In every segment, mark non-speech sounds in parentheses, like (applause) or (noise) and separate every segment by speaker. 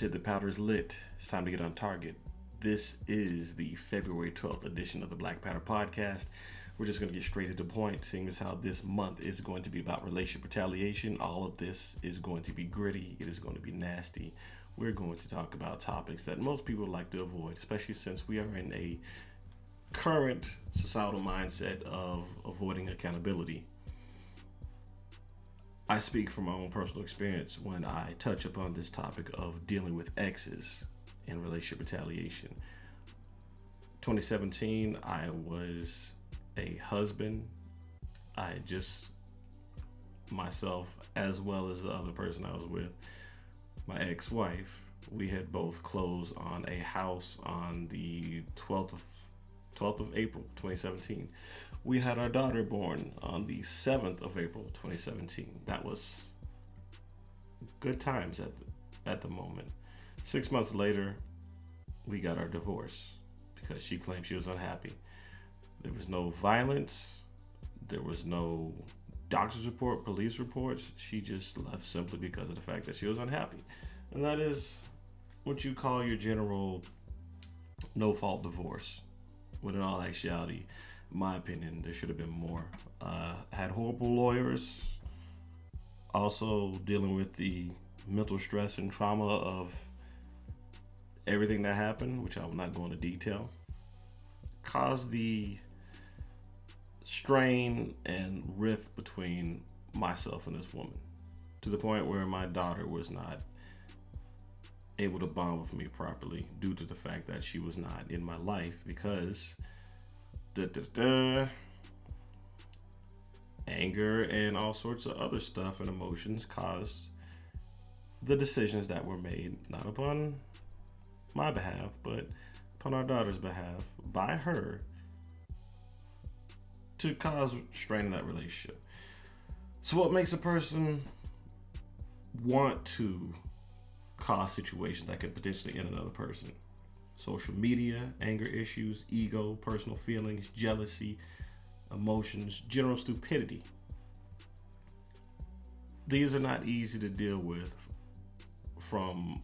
Speaker 1: Hit the powder's lit. It's time to get on target. This is the February 12th edition of the Black Powder Podcast. We're just going to get straight to the point, seeing as how this month is going to be about relationship retaliation. All of this is going to be gritty, it is going to be nasty. We're going to talk about topics that most people like to avoid, especially since we are in a current societal mindset of avoiding accountability. I speak from my own personal experience when I touch upon this topic of dealing with exes in relationship retaliation. 2017, I was a husband. I just myself, as well as the other person I was with, my ex wife, we had both closed on a house on the 12th of 12th of April 2017 we had our daughter born on the 7th of April 2017. That was good times at the, at the moment. Six months later, we got our divorce because she claimed she was unhappy. There was no violence, there was no doctor's report, police reports. She just left simply because of the fact that she was unhappy. And that is what you call your general no fault divorce. When in all actuality, my opinion, there should have been more. Uh, had horrible lawyers. Also dealing with the mental stress and trauma of everything that happened, which I will not go into detail. Caused the strain and rift between myself and this woman to the point where my daughter was not able to bond with me properly due to the fact that she was not in my life because anger and all sorts of other stuff and emotions caused the decisions that were made, not upon my behalf, but upon our daughter's behalf by her to cause strain in that relationship. So, what makes a person want to cause situations that could potentially end another person? Social media, anger issues, ego, personal feelings, jealousy, emotions, general stupidity. These are not easy to deal with from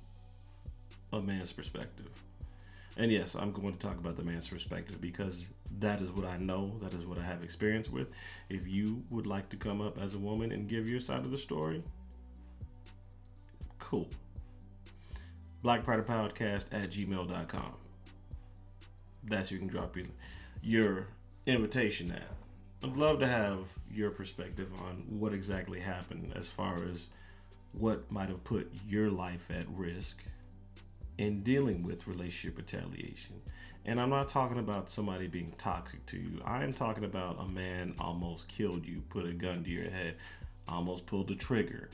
Speaker 1: a man's perspective. And yes, I'm going to talk about the man's perspective because that is what I know, that is what I have experience with. If you would like to come up as a woman and give your side of the story, cool. Black Powder Podcast at gmail.com. That's where you can drop your, your invitation at. I'd love to have your perspective on what exactly happened as far as what might have put your life at risk in dealing with relationship retaliation. And I'm not talking about somebody being toxic to you. I am talking about a man almost killed you, put a gun to your head, almost pulled the trigger,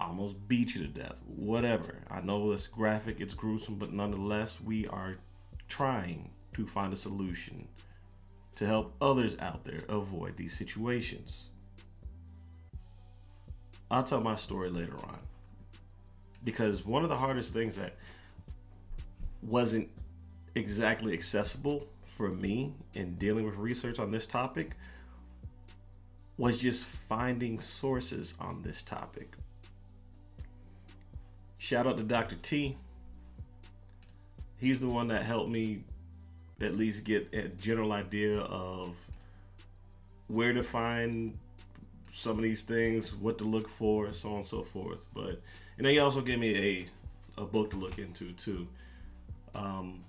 Speaker 1: almost beat you to death, whatever. I know it's graphic, it's gruesome, but nonetheless, we are trying to find a solution to help others out there avoid these situations. I'll tell my story later on. Because one of the hardest things that wasn't exactly accessible for me in dealing with research on this topic was just finding sources on this topic Shout out to Dr. T. He's the one that helped me at least get a general idea of where to find some of these things, what to look for, and so on and so forth. But and then he also gave me a a book to look into too. Um,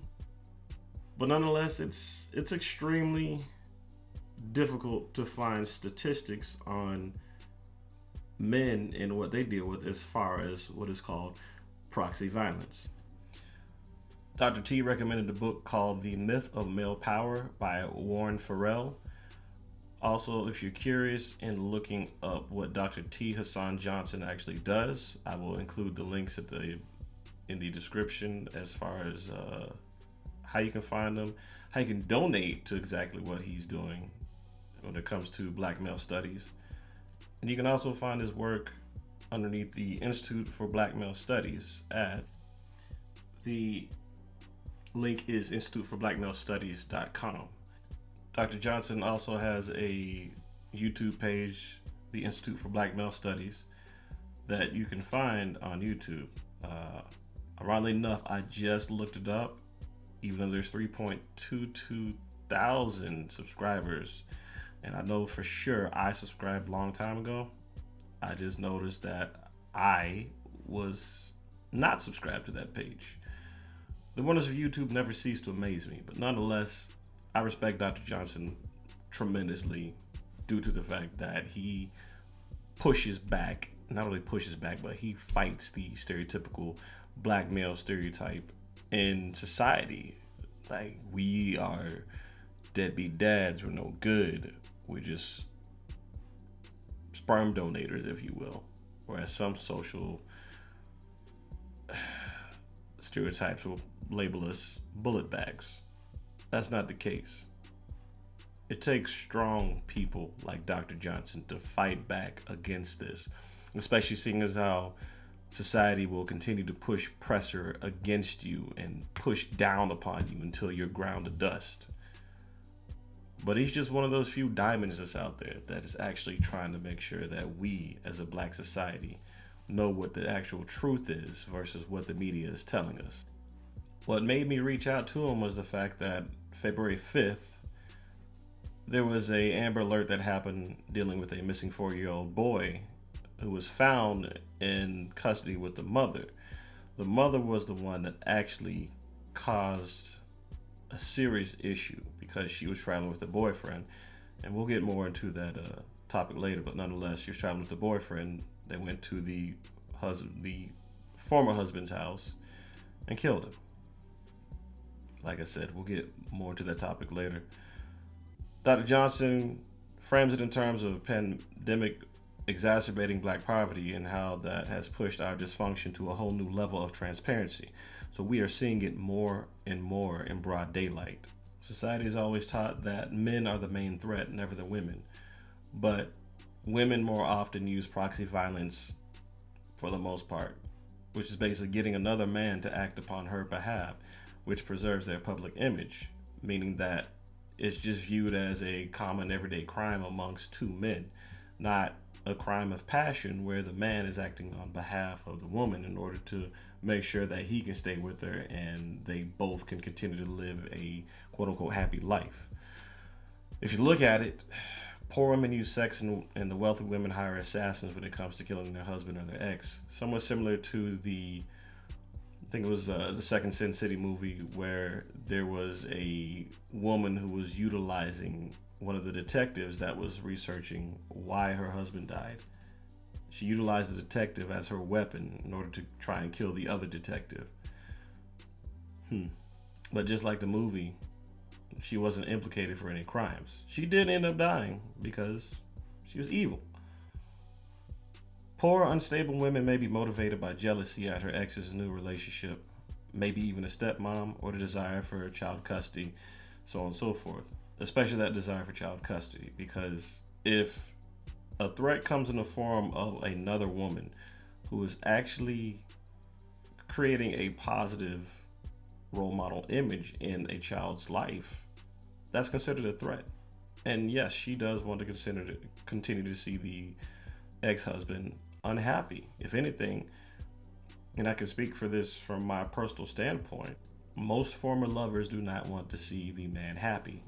Speaker 1: but nonetheless, it's it's extremely difficult to find statistics on men and what they deal with as far as what is called proxy violence. Dr. T recommended a book called The Myth of Male Power by Warren Farrell. Also, if you're curious in looking up what Dr. T. Hasan Johnson actually does, I will include the links at the in the description as far as uh, how you can find them, how you can donate to exactly what he's doing when it comes to black male studies. And you can also find his work underneath the Institute for Black Male Studies at the link is Institute for Black Male Studies.com. Dr. Johnson also has a YouTube page, the Institute for Black Male Studies, that you can find on YouTube. Uh, Ironically enough, I just looked it up. Even though there's 3.22 thousand subscribers, and I know for sure I subscribed a long time ago. I just noticed that I was not subscribed to that page. The wonders of YouTube never cease to amaze me, but nonetheless, I respect Dr. Johnson tremendously due to the fact that he pushes back, not only pushes back, but he fights the stereotypical black male stereotype in society. Like, we are deadbeat dads, we're no good, we're just sperm donators, if you will. Whereas some social (sighs) stereotypes will label us bullet bags. That's not the case. It takes strong people like Dr. Johnson to fight back against this, especially seeing as how society will continue to push pressure against you and push down upon you until you're ground to dust. But he's just one of those few diamonds that's out there that is actually trying to make sure that we, as a black society, know what the actual truth is versus what the media is telling us. What made me reach out to him was the fact that February 5th, there was a Amber Alert that happened dealing with a missing four-year-old boy who was found in custody with the mother. The mother was the one that actually caused a serious issue because she was traveling with a boyfriend, and we'll get more into that uh, topic later. But nonetheless, she was traveling with a boyfriend. They went to the husband, the former husband's house, and killed him. Like I said, we'll get more into that topic later. Dr. Johnson frames it in terms of pandemic exacerbating black poverty and how that has pushed our dysfunction to a whole new level of transparency. So we are seeing it more and more in broad daylight. Society has always taught that men are the main threat, never the women. But women more often use proxy violence for the most part, which is basically getting another man to act upon her behalf, which preserves their public image, meaning that it's just viewed as a common everyday crime amongst two men, not a crime of passion where the man is acting on behalf of the woman in order to make sure that he can stay with her and they both can continue to live a quote unquote happy life. If you look at it, poor women use sex and, and the wealthy women hire assassins when it comes to killing their husband or their ex. Somewhat similar to the, I think it was uh, the second Sin City movie where there was a woman who was utilizing one of the detectives that was researching why her husband died. She utilized the detective as her weapon in order to try and kill the other detective. Hmm. But just like the movie, she wasn't implicated for any crimes. She did end up dying because she was evil. Poor, unstable women may be motivated by jealousy at her ex's new relationship, maybe even a stepmom, or the desire for child custody, so on and so forth especially that desire for child custody. Because if a threat comes in the form of another woman who is actually creating a positive role model image in a child's life, that's considered a threat. And yes, she does want to consider to continue to see the ex-husband unhappy. If anything, and I can speak for this from my personal standpoint, most former lovers do not want to see the man happy.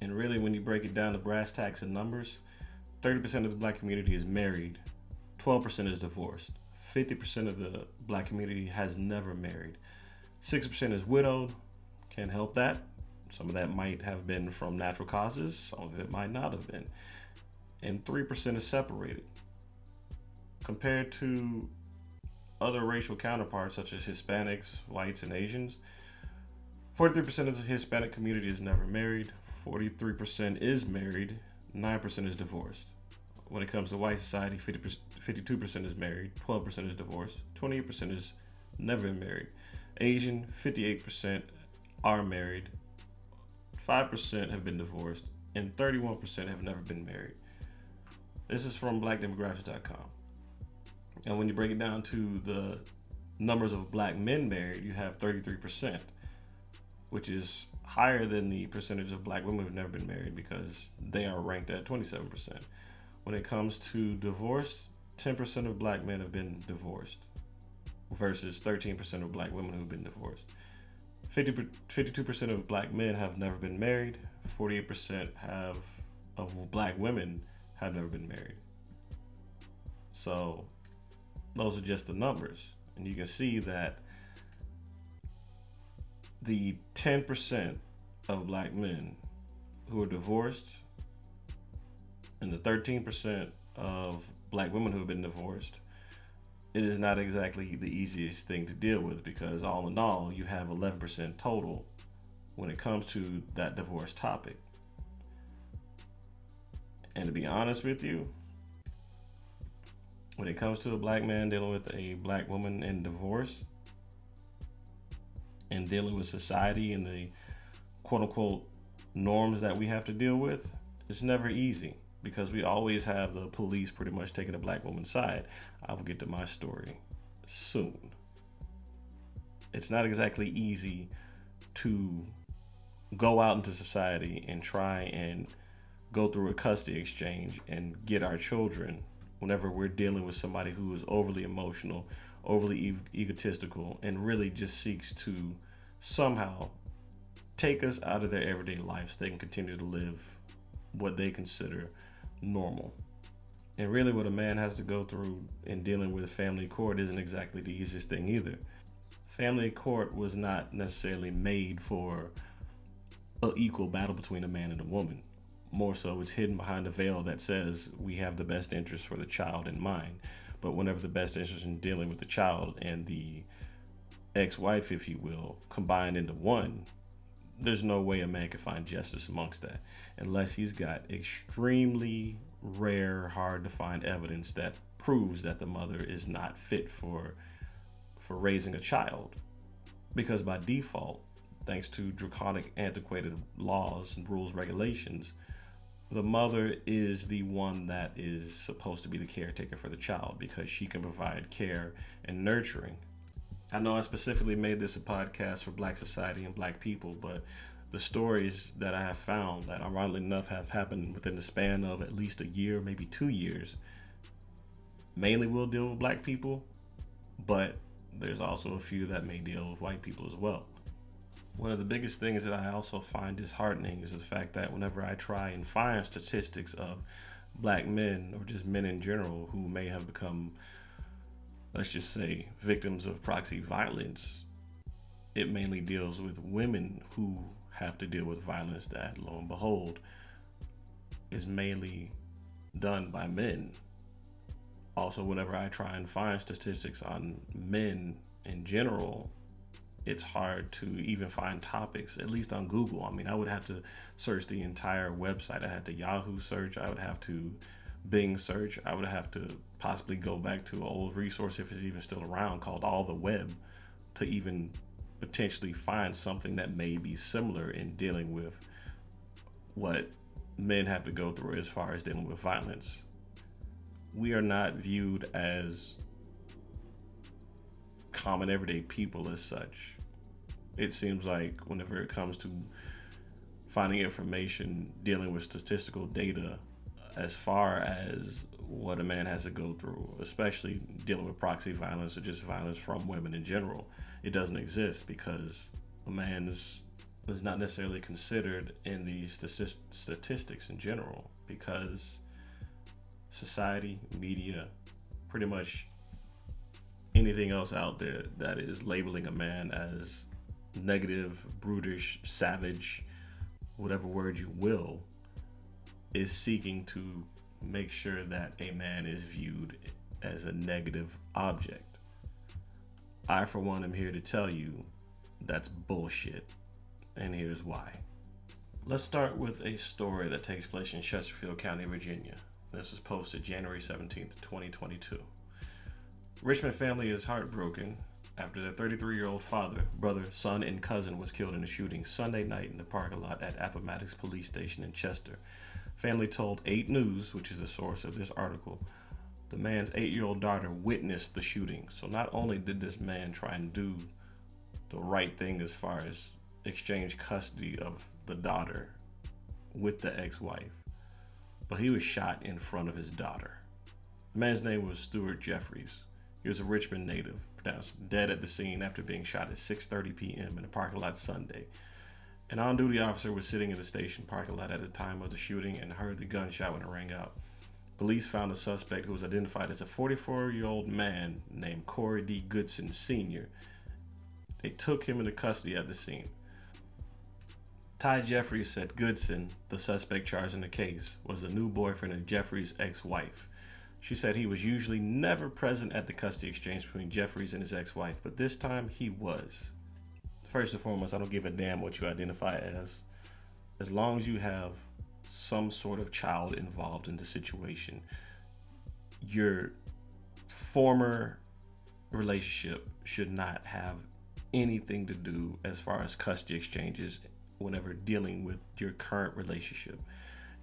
Speaker 1: And really, when you break it down to brass tacks and numbers, 30% of the black community is married, 12% is divorced, 50% of the black community has never married, 6% is widowed, can't help that. Some of that might have been from natural causes, some of it might not have been. And 3% is separated. Compared to other racial counterparts such as Hispanics, whites, and Asians, 43% of the Hispanic community is never married, 43% is married, 9% is divorced. When it comes to white society, 50%, 52% is married, 12% is divorced, 28% is never married. Asian, 58% are married, 5% have been divorced, and 31% have never been married. This is from blackdemographics.com. And when you break it down to the numbers of black men married, you have 33%, which is higher than the percentage of black women who've never been married because they are ranked at 27%. When it comes to divorce, 10% of black men have been divorced. versus 13% of black women who've been divorced. 50, 52% of black men have never been married. 48% have of black women have never been married. So those are just the numbers. And you can see that the 10% of black men who are divorced and the 13% of black women who have been divorced, it is not exactly the easiest thing to deal with because, all in all, you have 11% total when it comes to that divorce topic. And to be honest with you, when it comes to a black man dealing with a black woman in divorce and dealing with society and the quote unquote norms that we have to deal with, it's never easy because we always have the police pretty much taking a black woman's side. I will get to my story soon. It's not exactly easy to go out into society and try and go through a custody exchange and get our children whenever we're dealing with somebody who is overly emotional, overly e- egotistical, and really just seeks to somehow take us out of their everyday life so they can continue to live what they consider normal. And really, what a man has to go through in dealing with a family court isn't exactly the easiest thing either. Family court was not necessarily made for an equal battle between a man and a woman. More so, it's hidden behind a veil that says we have the best interest for the child in mind. But whenever the best interest in dealing with the child and the ex wife, if you will, combined into one, there's no way a man can find justice amongst that unless he's got extremely rare, hard to find evidence that proves that the mother is not fit for for raising a child. Because by default, thanks to draconic antiquated laws and rules regulations, the mother is the one that is supposed to be the caretaker for the child because she can provide care and nurturing I know I specifically made this a podcast for black society and black people, but the stories that I have found that ironically enough have happened within the span of at least a year, maybe two years, mainly will deal with black people, but there's also a few that may deal with white people as well. One of the biggest things that I also find disheartening is the fact that whenever I try and find statistics of black men or just men in general who may have become let's just say, victims of proxy violence, it mainly deals with women who have to deal with violence that, lo and behold, is mainly done by men. Also, whenever I try and find statistics on men in general, it's hard to even find topics, at least on Google. I mean, I would have to search the entire website. I had to Yahoo search, I would have to Bing search, I would have to possibly go back to an old resource if it's even still around called All the Web to even potentially find something that may be similar in dealing with what men have to go through as far as dealing with violence. We are not viewed as common everyday people as such. It seems like whenever it comes to finding information, dealing with statistical data, uh, as far as what a man has to go through, especially dealing with proxy violence or just violence from women in general. It doesn't exist because a man is, is not necessarily considered in these statistics in general because society, media, pretty much anything else out there that is labeling a man as negative, brutish, savage, whatever word you will, is seeking to make sure that a man is viewed as a negative object. I, for one, am here to tell you that's bullshit, and here's why. Let's start with a story that takes place in Chesterfield County, Virginia. This was posted January 17th, 2022. Richmond family is heartbroken after their 33 year old father, brother, son, and cousin was killed in a shooting Sunday night in the parking lot at Appomattox Police Station in Chester. Family told 8 News, which is the source of this article, the man's eight year old daughter witnessed the shooting. So not only did this man try and do the right thing as far as exchange custody of the daughter with the ex wife, but he was shot in front of his daughter. The man's name was Stuart Jeffries. He was a Richmond native, pronounced dead at the scene after being shot at 6:30 p.m. in a parking lot Sunday. An on-duty officer was sitting in the station parking lot at the time of the shooting and heard the gunshot when it rang out. Police found the suspect, who was identified as a 44-year-old man named Corey D. Goodson Sr. They took him into custody at the scene. Ty Jeffries said Goodson, the suspect charged in the case, was the new boyfriend of Jeffries' ex-wife. She said he was usually never present at the custody exchange between Jeffries and his ex-wife, but this time he was. First and foremost, I don't give a damn what you identify as. As long as you have some sort of child involved in the situation, your former relationship should not have anything to do as far as custody exchanges whenever dealing with your current relationship.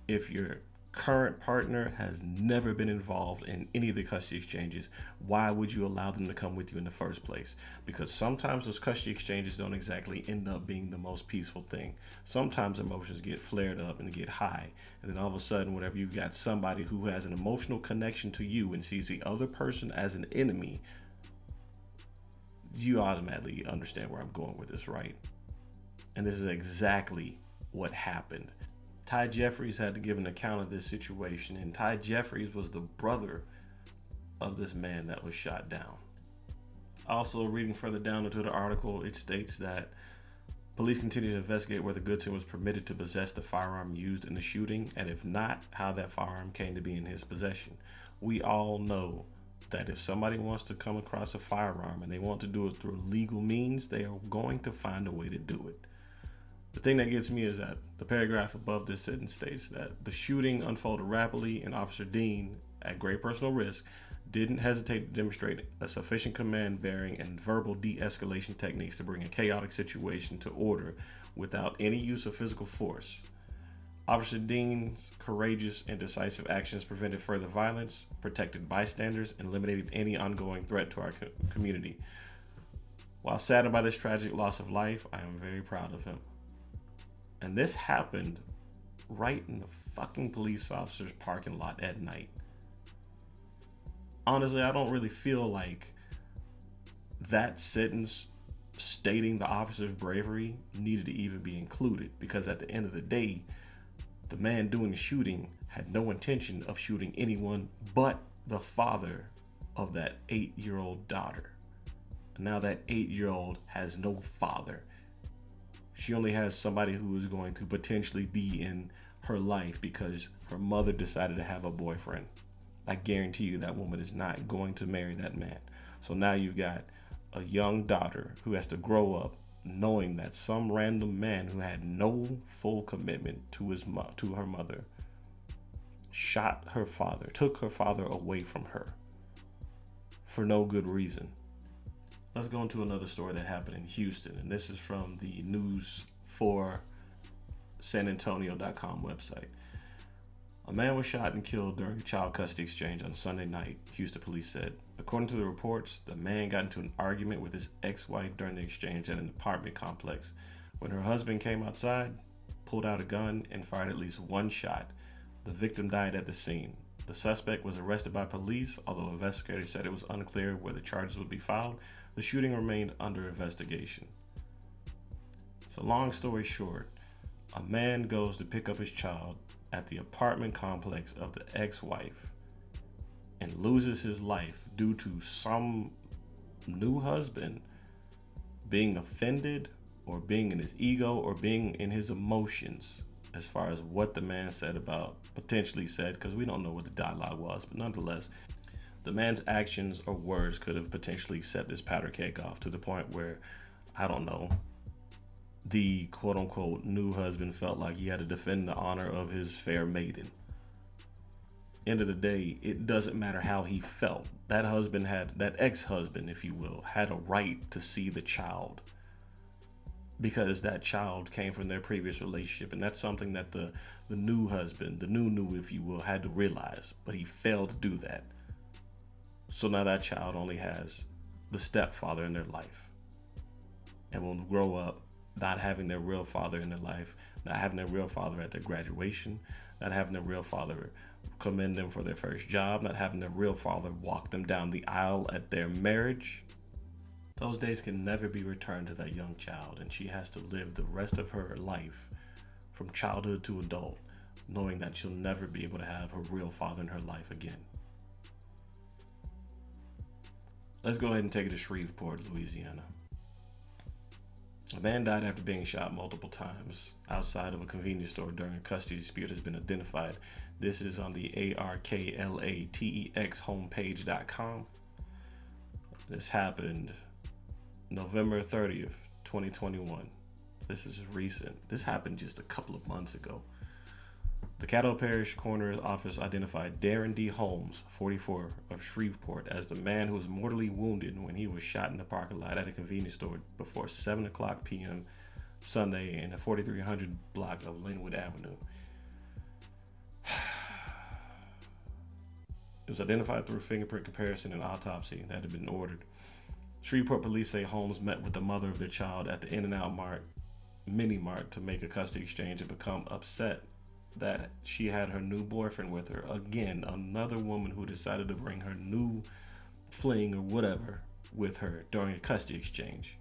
Speaker 1: If your current partner has never been involved in any of the custody exchanges, why would you allow them to come with you in the first place? Because sometimes those custody exchanges don't exactly end up being the most peaceful thing. Sometimes emotions get flared up and get high, and then all of a sudden, whenever you've got somebody who has an emotional connection to you and sees the other person as an enemy, you automatically understand where I'm going with this, right? And this is exactly what happened. Ty Jeffries had to give an account of this situation, and Ty Jeffries was the brother of this man that was shot down. Also, reading further down into the article, it states that police continue to investigate whether Goodson was permitted to possess the firearm used in the shooting, and if not, how that firearm came to be in his possession. We all know that if somebody wants to come across a firearm and they want to do it through legal means, they are going to find a way to do it. The thing that gets me is that the paragraph above this sentence states that the shooting unfolded rapidly and Officer Dean, at great personal risk, didn't hesitate to demonstrate a sufficient command bearing and verbal de escalation techniques to bring a chaotic situation to order without any use of physical force. Officer Dean's courageous and decisive actions prevented further violence, protected bystanders, and eliminated any ongoing threat to our co- community. While saddened by this tragic loss of life, I am very proud of him. And this happened right in the fucking police officer's parking lot at night. Honestly, I don't really feel like that sentence stating the officer's bravery needed to even be included because at the end of the day, the man doing the shooting had no intention of shooting anyone but the father of that eight year old daughter. now that eight year old has no father she only has somebody who is going to potentially be in her life because her mother decided to have a boyfriend. I guarantee you that woman is not going to marry that man. So now you've got a young daughter who has to grow up knowing that some random man who had no full commitment to his mo- to her mother shot her father, took her father away from her for no good reason let's go into another story that happened in Houston, and this is from the news for San Antonio.com website. A man was shot and killed during a child custody exchange on Sunday night, Houston police said. According to the reports, the man got into an argument with his ex wife during the exchange at an apartment complex. When her husband came outside, pulled out a gun, and fired at least one shot, the victim died at the scene. The suspect was arrested by police, although investigators said it was unclear whether charges would be filed the shooting remained under investigation. So, long story short, a man goes to pick up his child at the apartment complex of the ex wife and loses his life due to some new husband being offended or being in his ego or being in his emotions as far as what the man said about potentially said because we don't know what the dialogue was but nonetheless the man's actions or words could have potentially set this powder keg off to the point where, I don't know, the quote unquote new husband felt like he had to defend the honor of his fair maiden. End of the day, it doesn't matter how he felt. That husband had, that ex husband, if you will, had a right to see the child because that child came from their previous relationship and that's something that the the new husband the new new if you will had to realize but he failed to do that so now that child only has the stepfather in their life and will grow up not having their real father in their life, not having a real father at their graduation, not having a real father commend them for their first job, not having a real father walk them down the aisle at their marriage. Those days can never be returned to that young child, and she has to live the rest of her life from childhood to adult, knowing that she'll never be able to have her real father in her life again. Let's go ahead and take it to Shreveport, Louisiana. A man died after being shot multiple times outside of a convenience store during a custody dispute has been identified. This is on the ARKLATEX homepage.com. This happened November 30th, 2021. This is recent. This happened just a couple of months ago. The Caddo Parish Coroner's Office identified Darren D. Holmes, 44, of Shreveport, as the man who was mortally wounded when he was shot in the parking lot at a convenience store before 7 o'clock p.m. Sunday in the 4300 block of Linwood Avenue. (sighs) It was identified through fingerprint comparison and autopsy that had been ordered. Shreveport police say Holmes met with the mother of their child at the In and Out Mart, Mini Mart, to make a custody exchange and become upset that she had her new boyfriend with her. Again, another woman who decided to bring her new fling or whatever with her during a custody exchange.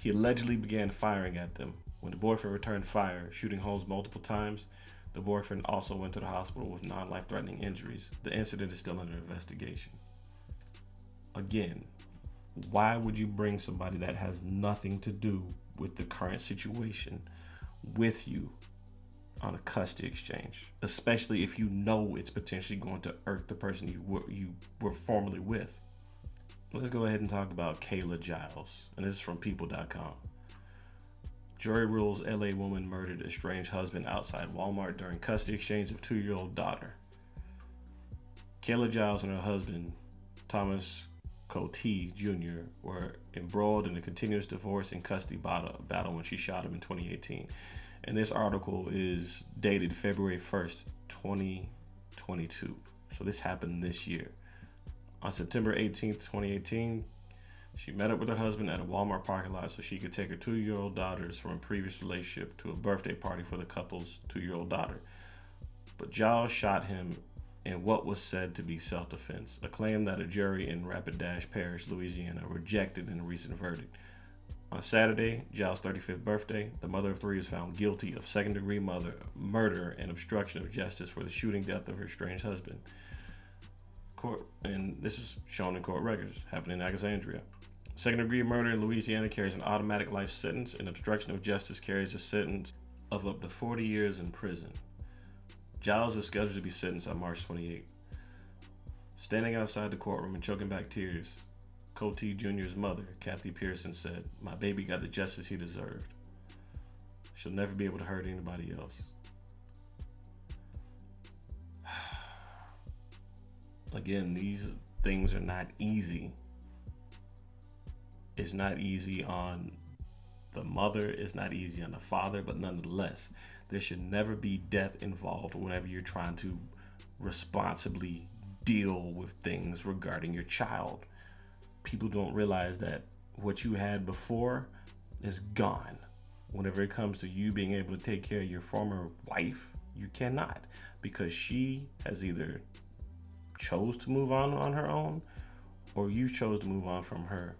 Speaker 1: He allegedly began firing at them. When the boyfriend returned fire, shooting Holmes multiple times, the boyfriend also went to the hospital with non life threatening injuries. The incident is still under investigation. Again, why would you bring somebody that has nothing to do with the current situation with you on a custody exchange, especially if you know it's potentially going to irk the person you were you were formerly with? Let's go ahead and talk about Kayla Giles, and this is from People.com. Jury rules LA woman murdered estranged husband outside Walmart during custody exchange of two-year-old daughter. Kayla Giles and her husband, Thomas Cote Jr., were embroiled in a continuous divorce and custody battle when she shot him in 2018. And this article is dated February 1st, 2022. So this happened this year. On September 18th, 2018, she met up with her husband at a Walmart parking lot so she could take her two year old daughters from a previous relationship to a birthday party for the couple's two year old daughter. But Giles shot him in what was said to be self defense, a claim that a jury in Rapides Parish, Louisiana, rejected in a recent verdict. On Saturday, Giles' 35th birthday, the mother of three is found guilty of second degree mother, murder and obstruction of justice for the shooting death of her estranged husband. Court, and this is shown in court records, happened in Alexandria. Second degree murder in Louisiana carries an automatic life sentence, and obstruction of justice carries a sentence of up to 40 years in prison. Giles is scheduled to be sentenced on March 28. Standing outside the courtroom and choking back tears, Cote Jr.'s mother, Kathy Pearson, said, My baby got the justice he deserved. She'll never be able to hurt anybody else. (sighs) Again, these things are not easy. It's not easy on the mother, it's not easy on the father, but nonetheless, there should never be death involved whenever you're trying to responsibly deal with things regarding your child. People don't realize that what you had before is gone. Whenever it comes to you being able to take care of your former wife, you cannot because she has either chose to move on on her own or you chose to move on from her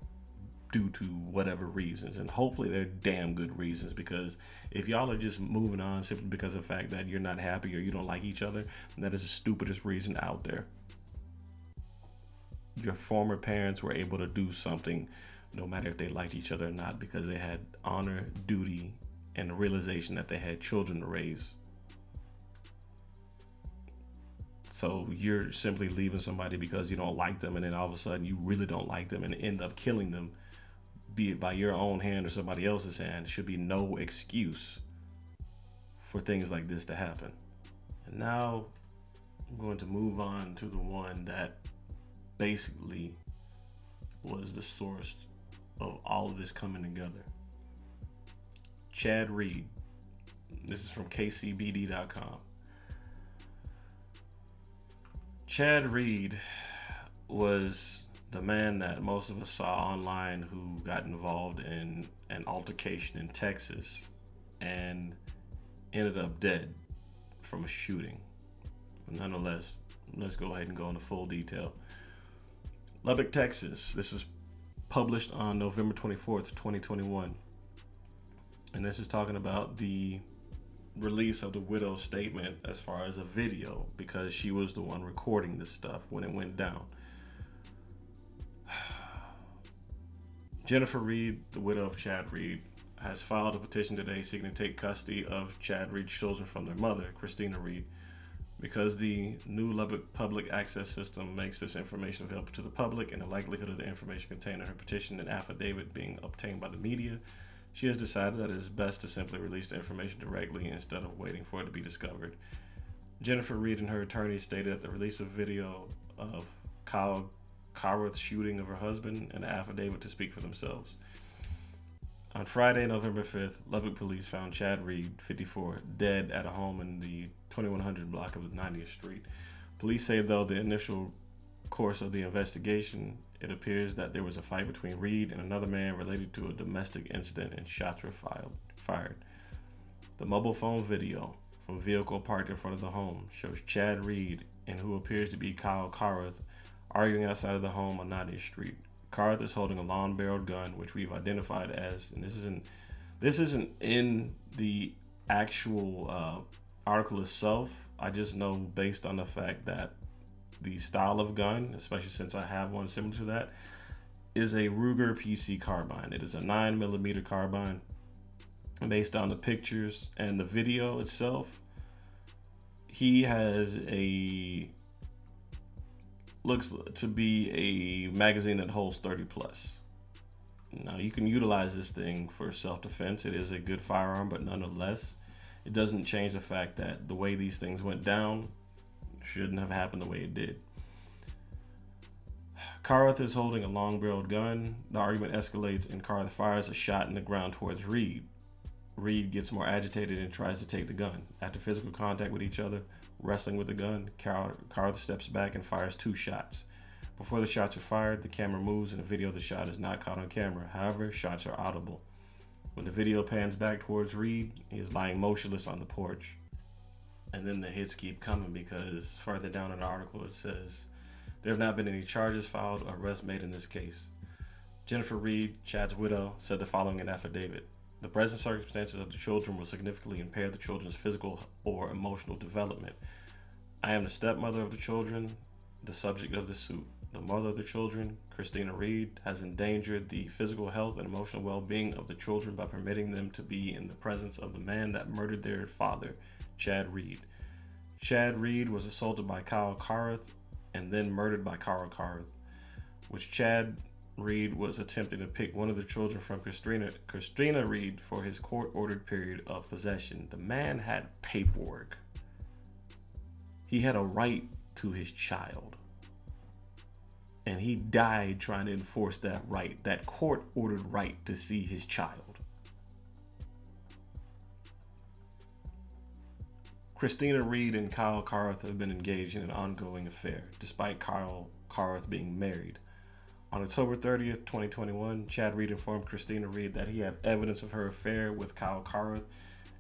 Speaker 1: due to whatever reasons. And hopefully they're damn good reasons because if y'all are just moving on simply because of the fact that you're not happy or you don't like each other, that is the stupidest reason out there. Your former parents were able to do something no matter if they liked each other or not because they had honor, duty, and the realization that they had children to raise. So you're simply leaving somebody because you don't like them, and then all of a sudden you really don't like them and end up killing them be it by your own hand or somebody else's hand, should be no excuse for things like this to happen. And now I'm going to move on to the one that basically was the source of all of this coming together. Chad Reed. This is from KCBD.com. Chad Reed was the man that most of us saw online who got involved in an altercation in Texas. And ended up dead from a shooting. Nonetheless, let's go ahead and go into full detail. Lubbock, Texas. This is published on November 24th, 2021. And this is talking about the release of the widow's statement as far as a video because she was the one recording this stuff when it went down. (sighs) Jennifer Reed, the widow of Chad Reed, has filed a petition today seeking to take custody of Chad Reed's children from their mother, Christina Reed, because the new Lubbock public access system makes this information available to the public and the likelihood of the information contained in her petition and affidavit being obtained by the media she has decided that it is best to simply release the information directly instead of waiting for it to be discovered. Jennifer Reed and her attorney stated that the release of video of Kyle Carruth's shooting of her husband and affidavit to speak for themselves. On Friday, November 5th, Lubbock police found Chad Reed, 54, dead at a home in the 2100 block of 90th Street. Police say, though, the initial course of the investigation, it appears that there was a fight between Reed and another man related to a domestic incident and shots were filed, fired. The mobile phone video from a vehicle parked in front of the home shows Chad Reed and who appears to be Kyle Carruth arguing outside of the home on 90th Street. Carruth is holding a long-barreled gun, which we've identified as, and this isn't this isn't in the actual uh, article itself. I just know based on the fact that the style of gun, especially since I have one similar to that, is a Ruger PC carbine. It is a 9 millimeter carbine. Based on the pictures and the video itself, he has a looks to be a magazine that holds 30 plus. Now you can utilize this thing for self-defense. It is a good firearm, but nonetheless, it doesn't change the fact that the way these things went down shouldn't have happened the way it did. Carruth is holding a long barreled gun. The argument escalates and Carruth fires a shot in the ground towards Reed. Reed gets more agitated and tries to take the gun. After physical contact with each other, wrestling with the gun, Carruth steps back and fires two shots. Before the shots are fired, the camera moves and the video of the shot is not caught on camera. However, shots are audible. When the video pans back towards Reed, he is lying motionless on the porch and then the hits keep coming because further down in the article it says there have not been any charges filed or arrests made in this case. Jennifer Reed, Chad's widow, said the following in affidavit. The present circumstances of the children will significantly impair the children's physical or emotional development. I am the stepmother of the children, the subject of the suit. The mother of the children, Christina Reed, has endangered the physical health and emotional well being of the children by permitting them to be in the presence of the man that murdered their father Chad Reed. Chad Reed was assaulted by Kyle Carruth and then murdered by Kyle Carruth, which Chad Reed was attempting to pick one of the children from Christina, Christina Reed for his court ordered period of possession. The man had paperwork. He had a right to his child. And he died trying to enforce that right, that court ordered right to see his child. Christina Reed and Kyle Carruth have been engaged in an ongoing affair, despite Kyle Carruth being married. On October 30th, 2021, Chad Reed informed Christina Reed that he had evidence of her affair with Kyle Carruth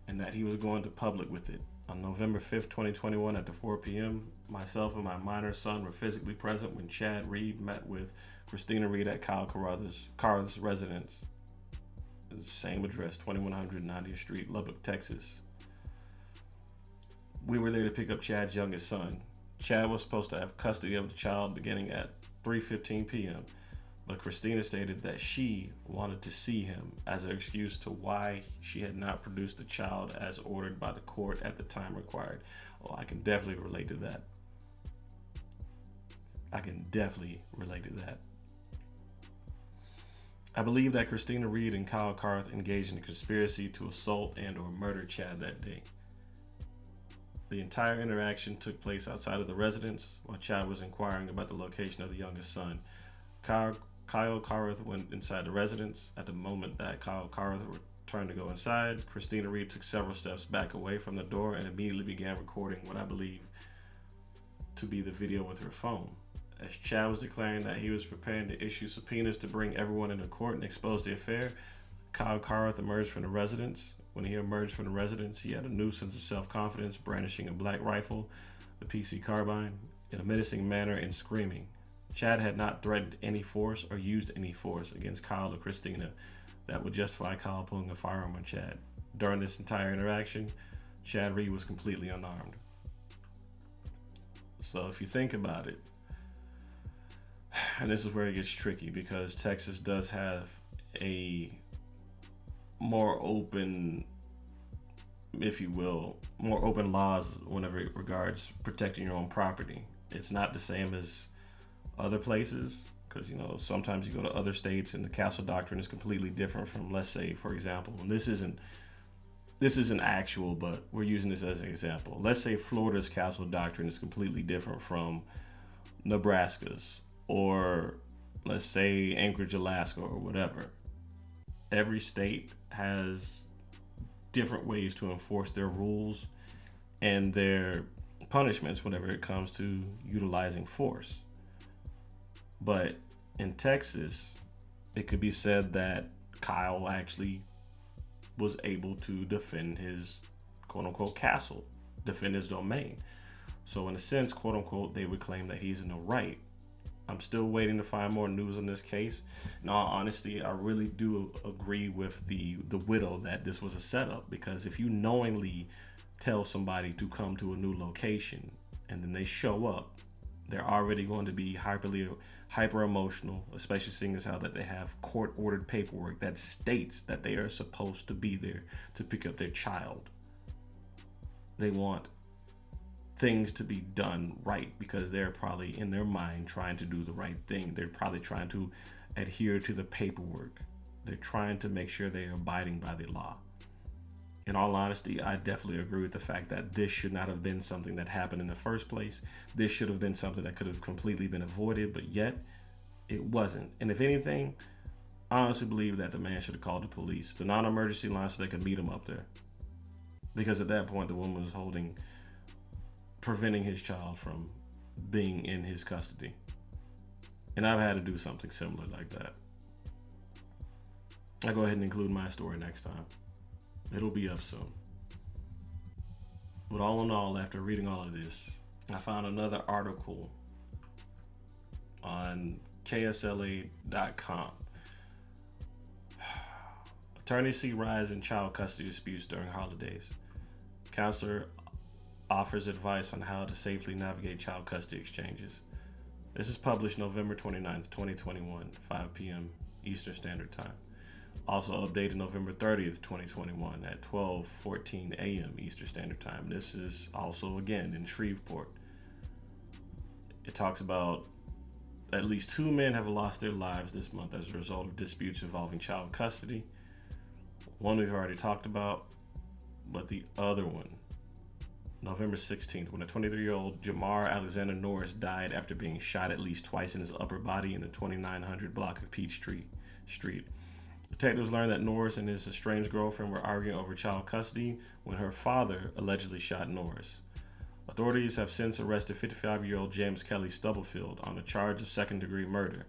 Speaker 1: and that he was going to public with it. On November 5th, 2021, at the 4 p.m., myself and my minor son were physically present when Chad Reed met with Christina Reed at Kyle Carruth's, Carruth's residence. Same address, 2100 90th Street, Lubbock, Texas we were there to pick up Chad's youngest son. Chad was supposed to have custody of the child beginning at 3:15 p.m., Christina stated that she wanted to see him as an excuse to why she had not produced the child as ordered by the court at the time required. Oh, I can definitely relate to that. I can definitely relate to that. I believe that Christina Reed and Kyle Carruth engaged in a conspiracy to assault and or murder Chad that day. The entire interaction took place outside of the residence while Chad was inquiring about the location of the youngest son. Kyle, Kyle Carruth went inside the residence. At the moment that Kyle Carruth returned to go inside, Christina Reed took several steps back away from the door and immediately began recording what I believe to be the video with her phone. As Chad was declaring that he was preparing to issue subpoenas to bring everyone into court and expose the affair, Kyle Carruth emerged from the residence. When he emerged from the residence, he had a new sense of self confidence, brandishing a black rifle, the PC carbine, in a menacing manner and screaming. Chad had not threatened any force or used any force against Kyle or Christina that would justify Kyle pulling a firearm on Chad. During this entire interaction, Chad Reed was completely unarmed. So if you think about it, (sighs) and this is where it gets tricky because Texas does have a more open, if you will, more open laws whenever it regards protecting your own property. It's not the same as other places because you know sometimes you go to other states and the castle doctrine is completely different from let's say for example and this isn't this isn't actual but we're using this as an example. Let's say florida's castle doctrine is completely different from nebraska's or let's say anchorage alaska or whatever. Every state has different ways to enforce their rules and their punishments whenever it comes to utilizing force but in Texas, it could be said that Kyle actually was able to defend his quote unquote castle, defend his domain. So, in a sense, quote unquote, they would claim that he's in the right. I'm still waiting to find more news on this case. In all honesty, I really do agree with the the widow that this was a setup because if you knowingly tell somebody to come to a new location and then they show up, they're already going to be hyperly hyper emotional, especially seeing as how that they have court ordered paperwork that states that they are supposed to be there to pick up their child. They want things to be done right because they're probably in their mind trying to do the right thing. They're probably trying to adhere to the paperwork. They're trying to make sure they are abiding by the law. In all honesty, I definitely agree with the fact that this should not have been something that happened in the first place. This should have been something that could have completely been avoided, but yet it wasn't. And if anything, I honestly believe that the man should have called the police, the non emergency line, so they could meet him up there. Because at that point, the woman was holding, preventing his child from being in his custody. And I've had to do something similar like that. I'll go ahead and include my story next time. It'll be up soon. But all in all, after reading all of this, I found another article on KSLA.com. (sighs) Attorneys see rise in child custody disputes during holidays. Counselor offers advice on how to safely navigate child custody exchanges. This is published November 29th, 2021, 5 p.m. Eastern Standard Time. Also updated November 30th, 2021 at 12:14 a.m. Eastern Standard Time. This is also again in Shreveport. It talks about at least two men have lost their lives this month as a result of disputes involving child custody. One we've already talked about, but the other one, November 16th, when a 23 year old Jamar Alexander Norris died after being shot at least twice in his upper body in the 2900 block of Peachtree Street. Detectives learned that Norris and his estranged girlfriend were arguing over child custody when her father allegedly shot Norris. Authorities have since arrested 55 year old James Kelly Stubblefield on the charge of second degree murder.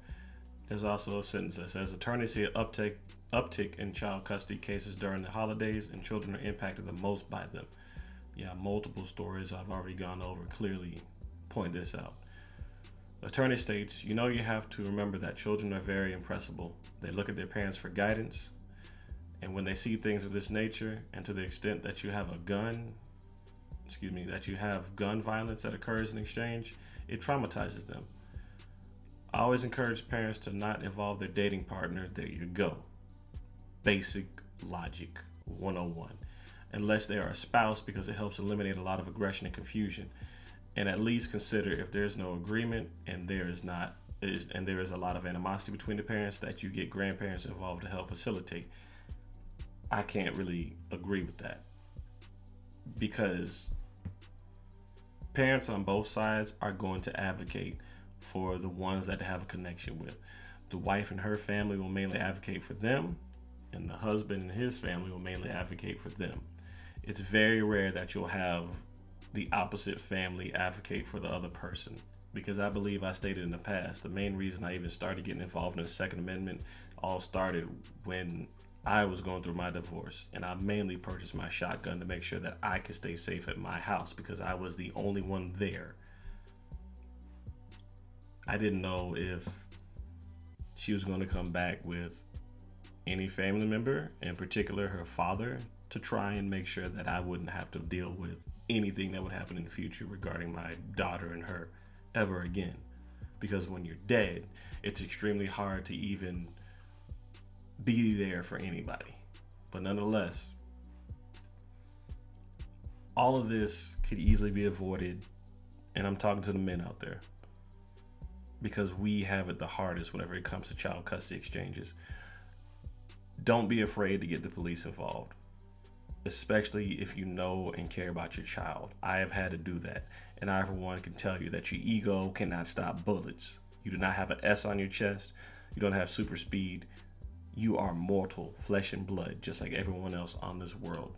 Speaker 1: There's also a sentence that says attorneys see an uptick, uptick in child custody cases during the holidays, and children are impacted the most by them. Yeah, multiple stories I've already gone over clearly point this out. Attorney states, you know, you have to remember that children are very impressible. They look at their parents for guidance, and when they see things of this nature, and to the extent that you have a gun, excuse me, that you have gun violence that occurs in exchange, it traumatizes them. I always encourage parents to not involve their dating partner. There you go. Basic logic 101. Unless they are a spouse, because it helps eliminate a lot of aggression and confusion and at least consider if there's no agreement and there is not is, and there is a lot of animosity between the parents that you get grandparents involved to help facilitate. I can't really agree with that because parents on both sides are going to advocate for the ones that they have a connection with. The wife and her family will mainly advocate for them, and the husband and his family will mainly advocate for them. It's very rare that you'll have the opposite family advocate for the other person. Because I believe I stated in the past, the main reason I even started getting involved in the Second Amendment all started when I was going through my divorce, and I mainly purchased my shotgun to make sure that I could stay safe at my house because I was the only one there. I didn't know if she was going to come back with any family member, in particular her father, to try and make sure that I wouldn't have to deal with anything that would happen in the future regarding my daughter and her ever again. Because when you're dead, it's extremely hard to even be there for anybody. But nonetheless, all of this could easily be avoided. And I'm talking to the men out there because we have it the hardest whenever it comes to child custody exchanges. Don't be afraid to get the police involved, especially if you know and care about your child. I have had to do that. And I, for one, can tell you that your ego cannot stop bullets. You do not have an S on your chest, you don't have super speed, you are mortal, flesh and blood, just like everyone else on this world.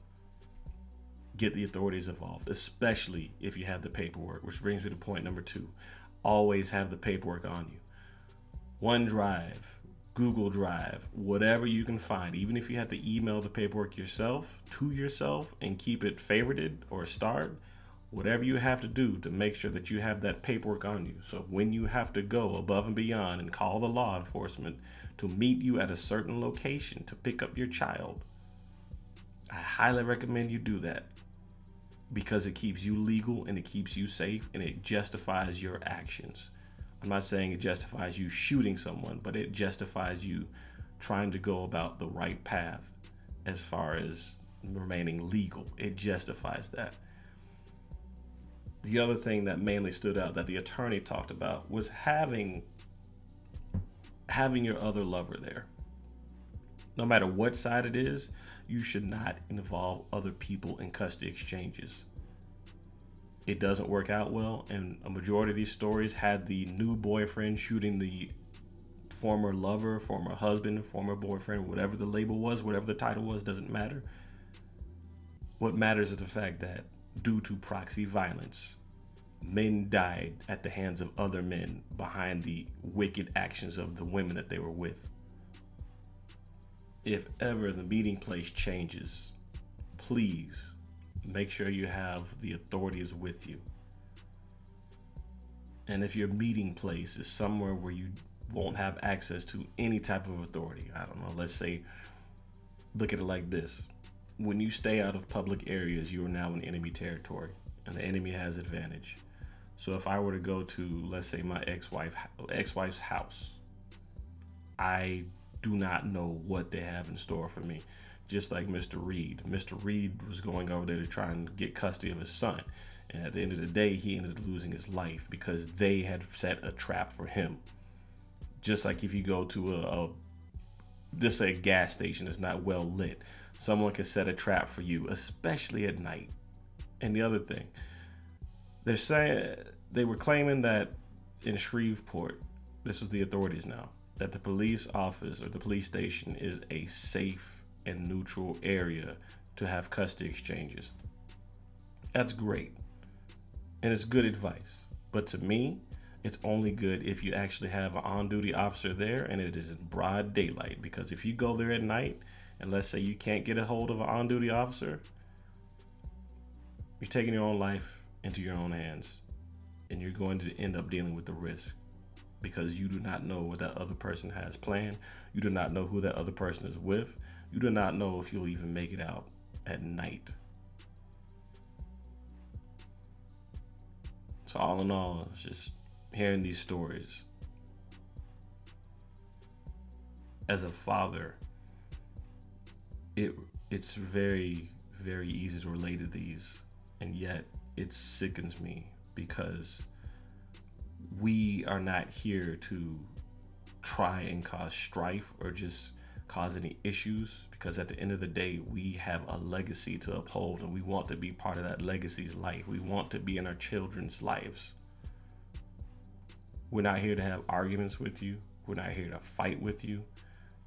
Speaker 1: Get the authorities involved, especially if you have the paperwork, which brings me to point number two. Always have the paperwork on you. OneDrive, Google Drive, whatever you can find, even if you have to email the paperwork yourself to yourself and keep it favorited or starred, whatever you have to do to make sure that you have that paperwork on you. So when you have to go above and beyond and call the law enforcement to meet you at a certain location to pick up your child, I highly recommend you do that because it keeps you legal and it keeps you safe and it justifies your actions. I'm not saying it justifies you shooting someone, but it justifies you trying to go about the right path as far as remaining legal. It justifies that. The other thing that mainly stood out that the attorney talked about was having having your other lover there. No matter what side it is, you should not involve other people in custody exchanges. It doesn't work out well, and a majority of these stories had the new boyfriend shooting the former lover, former husband, former boyfriend, whatever the label was, whatever the title was, doesn't matter. What matters is the fact that due to proxy violence, men died at the hands of other men behind the wicked actions of the women that they were with. If ever the meeting place changes, please make sure you have the authorities with you. And if your meeting place is somewhere where you won't have access to any type of authority, I don't know, let's say, look at it like this when you stay out of public areas, you are now in enemy territory, and the enemy has advantage. So if I were to go to, let's say, my ex-wife ex-wife's house, I do not know what they have in store for me. Just like Mr. Reed. Mr. Reed was going over there to try and get custody of his son. And at the end of the day, he ended up losing his life because they had set a trap for him. Just like if you go to a, a say a gas station that's not well lit, someone can set a trap for you, especially at night. And the other thing, they're saying they were claiming that in Shreveport, this was the authorities now, that the police office or the police station is a safe and neutral area to have custody exchanges. That's great. And it's good advice. But to me, it's only good if you actually have an on duty officer there and it is in broad daylight. Because if you go there at night and let's say you can't get a hold of an on duty officer, you're taking your own life into your own hands and you're going to end up dealing with the risk because you do not know what that other person has planned. You do not know who that other person is with. You do not know if you'll even make it out at night. So, all in all, it's just hearing these stories. As a father, it it's very very easy to relate to these, and yet it sickens me because we are not here to try and cause strife or just cause any issues because at the end of the day we have a legacy to uphold and we want to be part of that legacy's life. We want to be in our children's lives. We're not here to have arguments with you. We're not here to fight with you.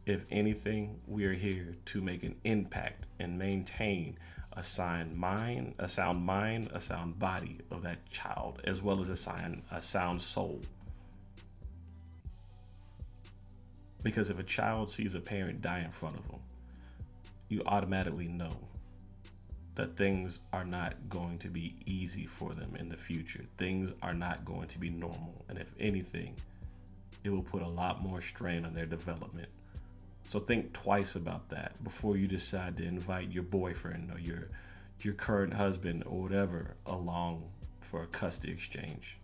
Speaker 1: If anything we are here to make an impact and maintain a sound mind, a sound mind, a sound body of that child, as well as a sound, a sound soul. Because if a child sees a parent die in front of them, you automatically know that things are not going to be easy for them in the future. Things are not going to be normal. And if anything, it will put a lot more strain on their development. So think twice about that before you decide to invite your boyfriend or your your current husband or whatever along for a custody exchange.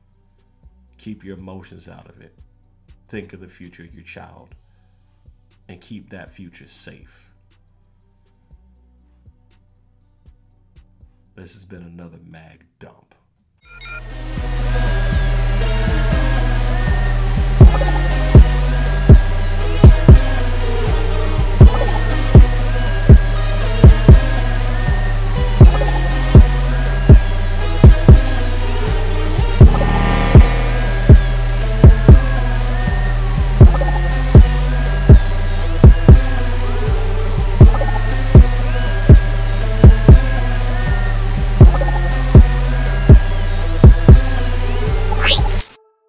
Speaker 1: Keep your emotions out of it. Think of the future of your child and keep that future safe. This has been another mag dump.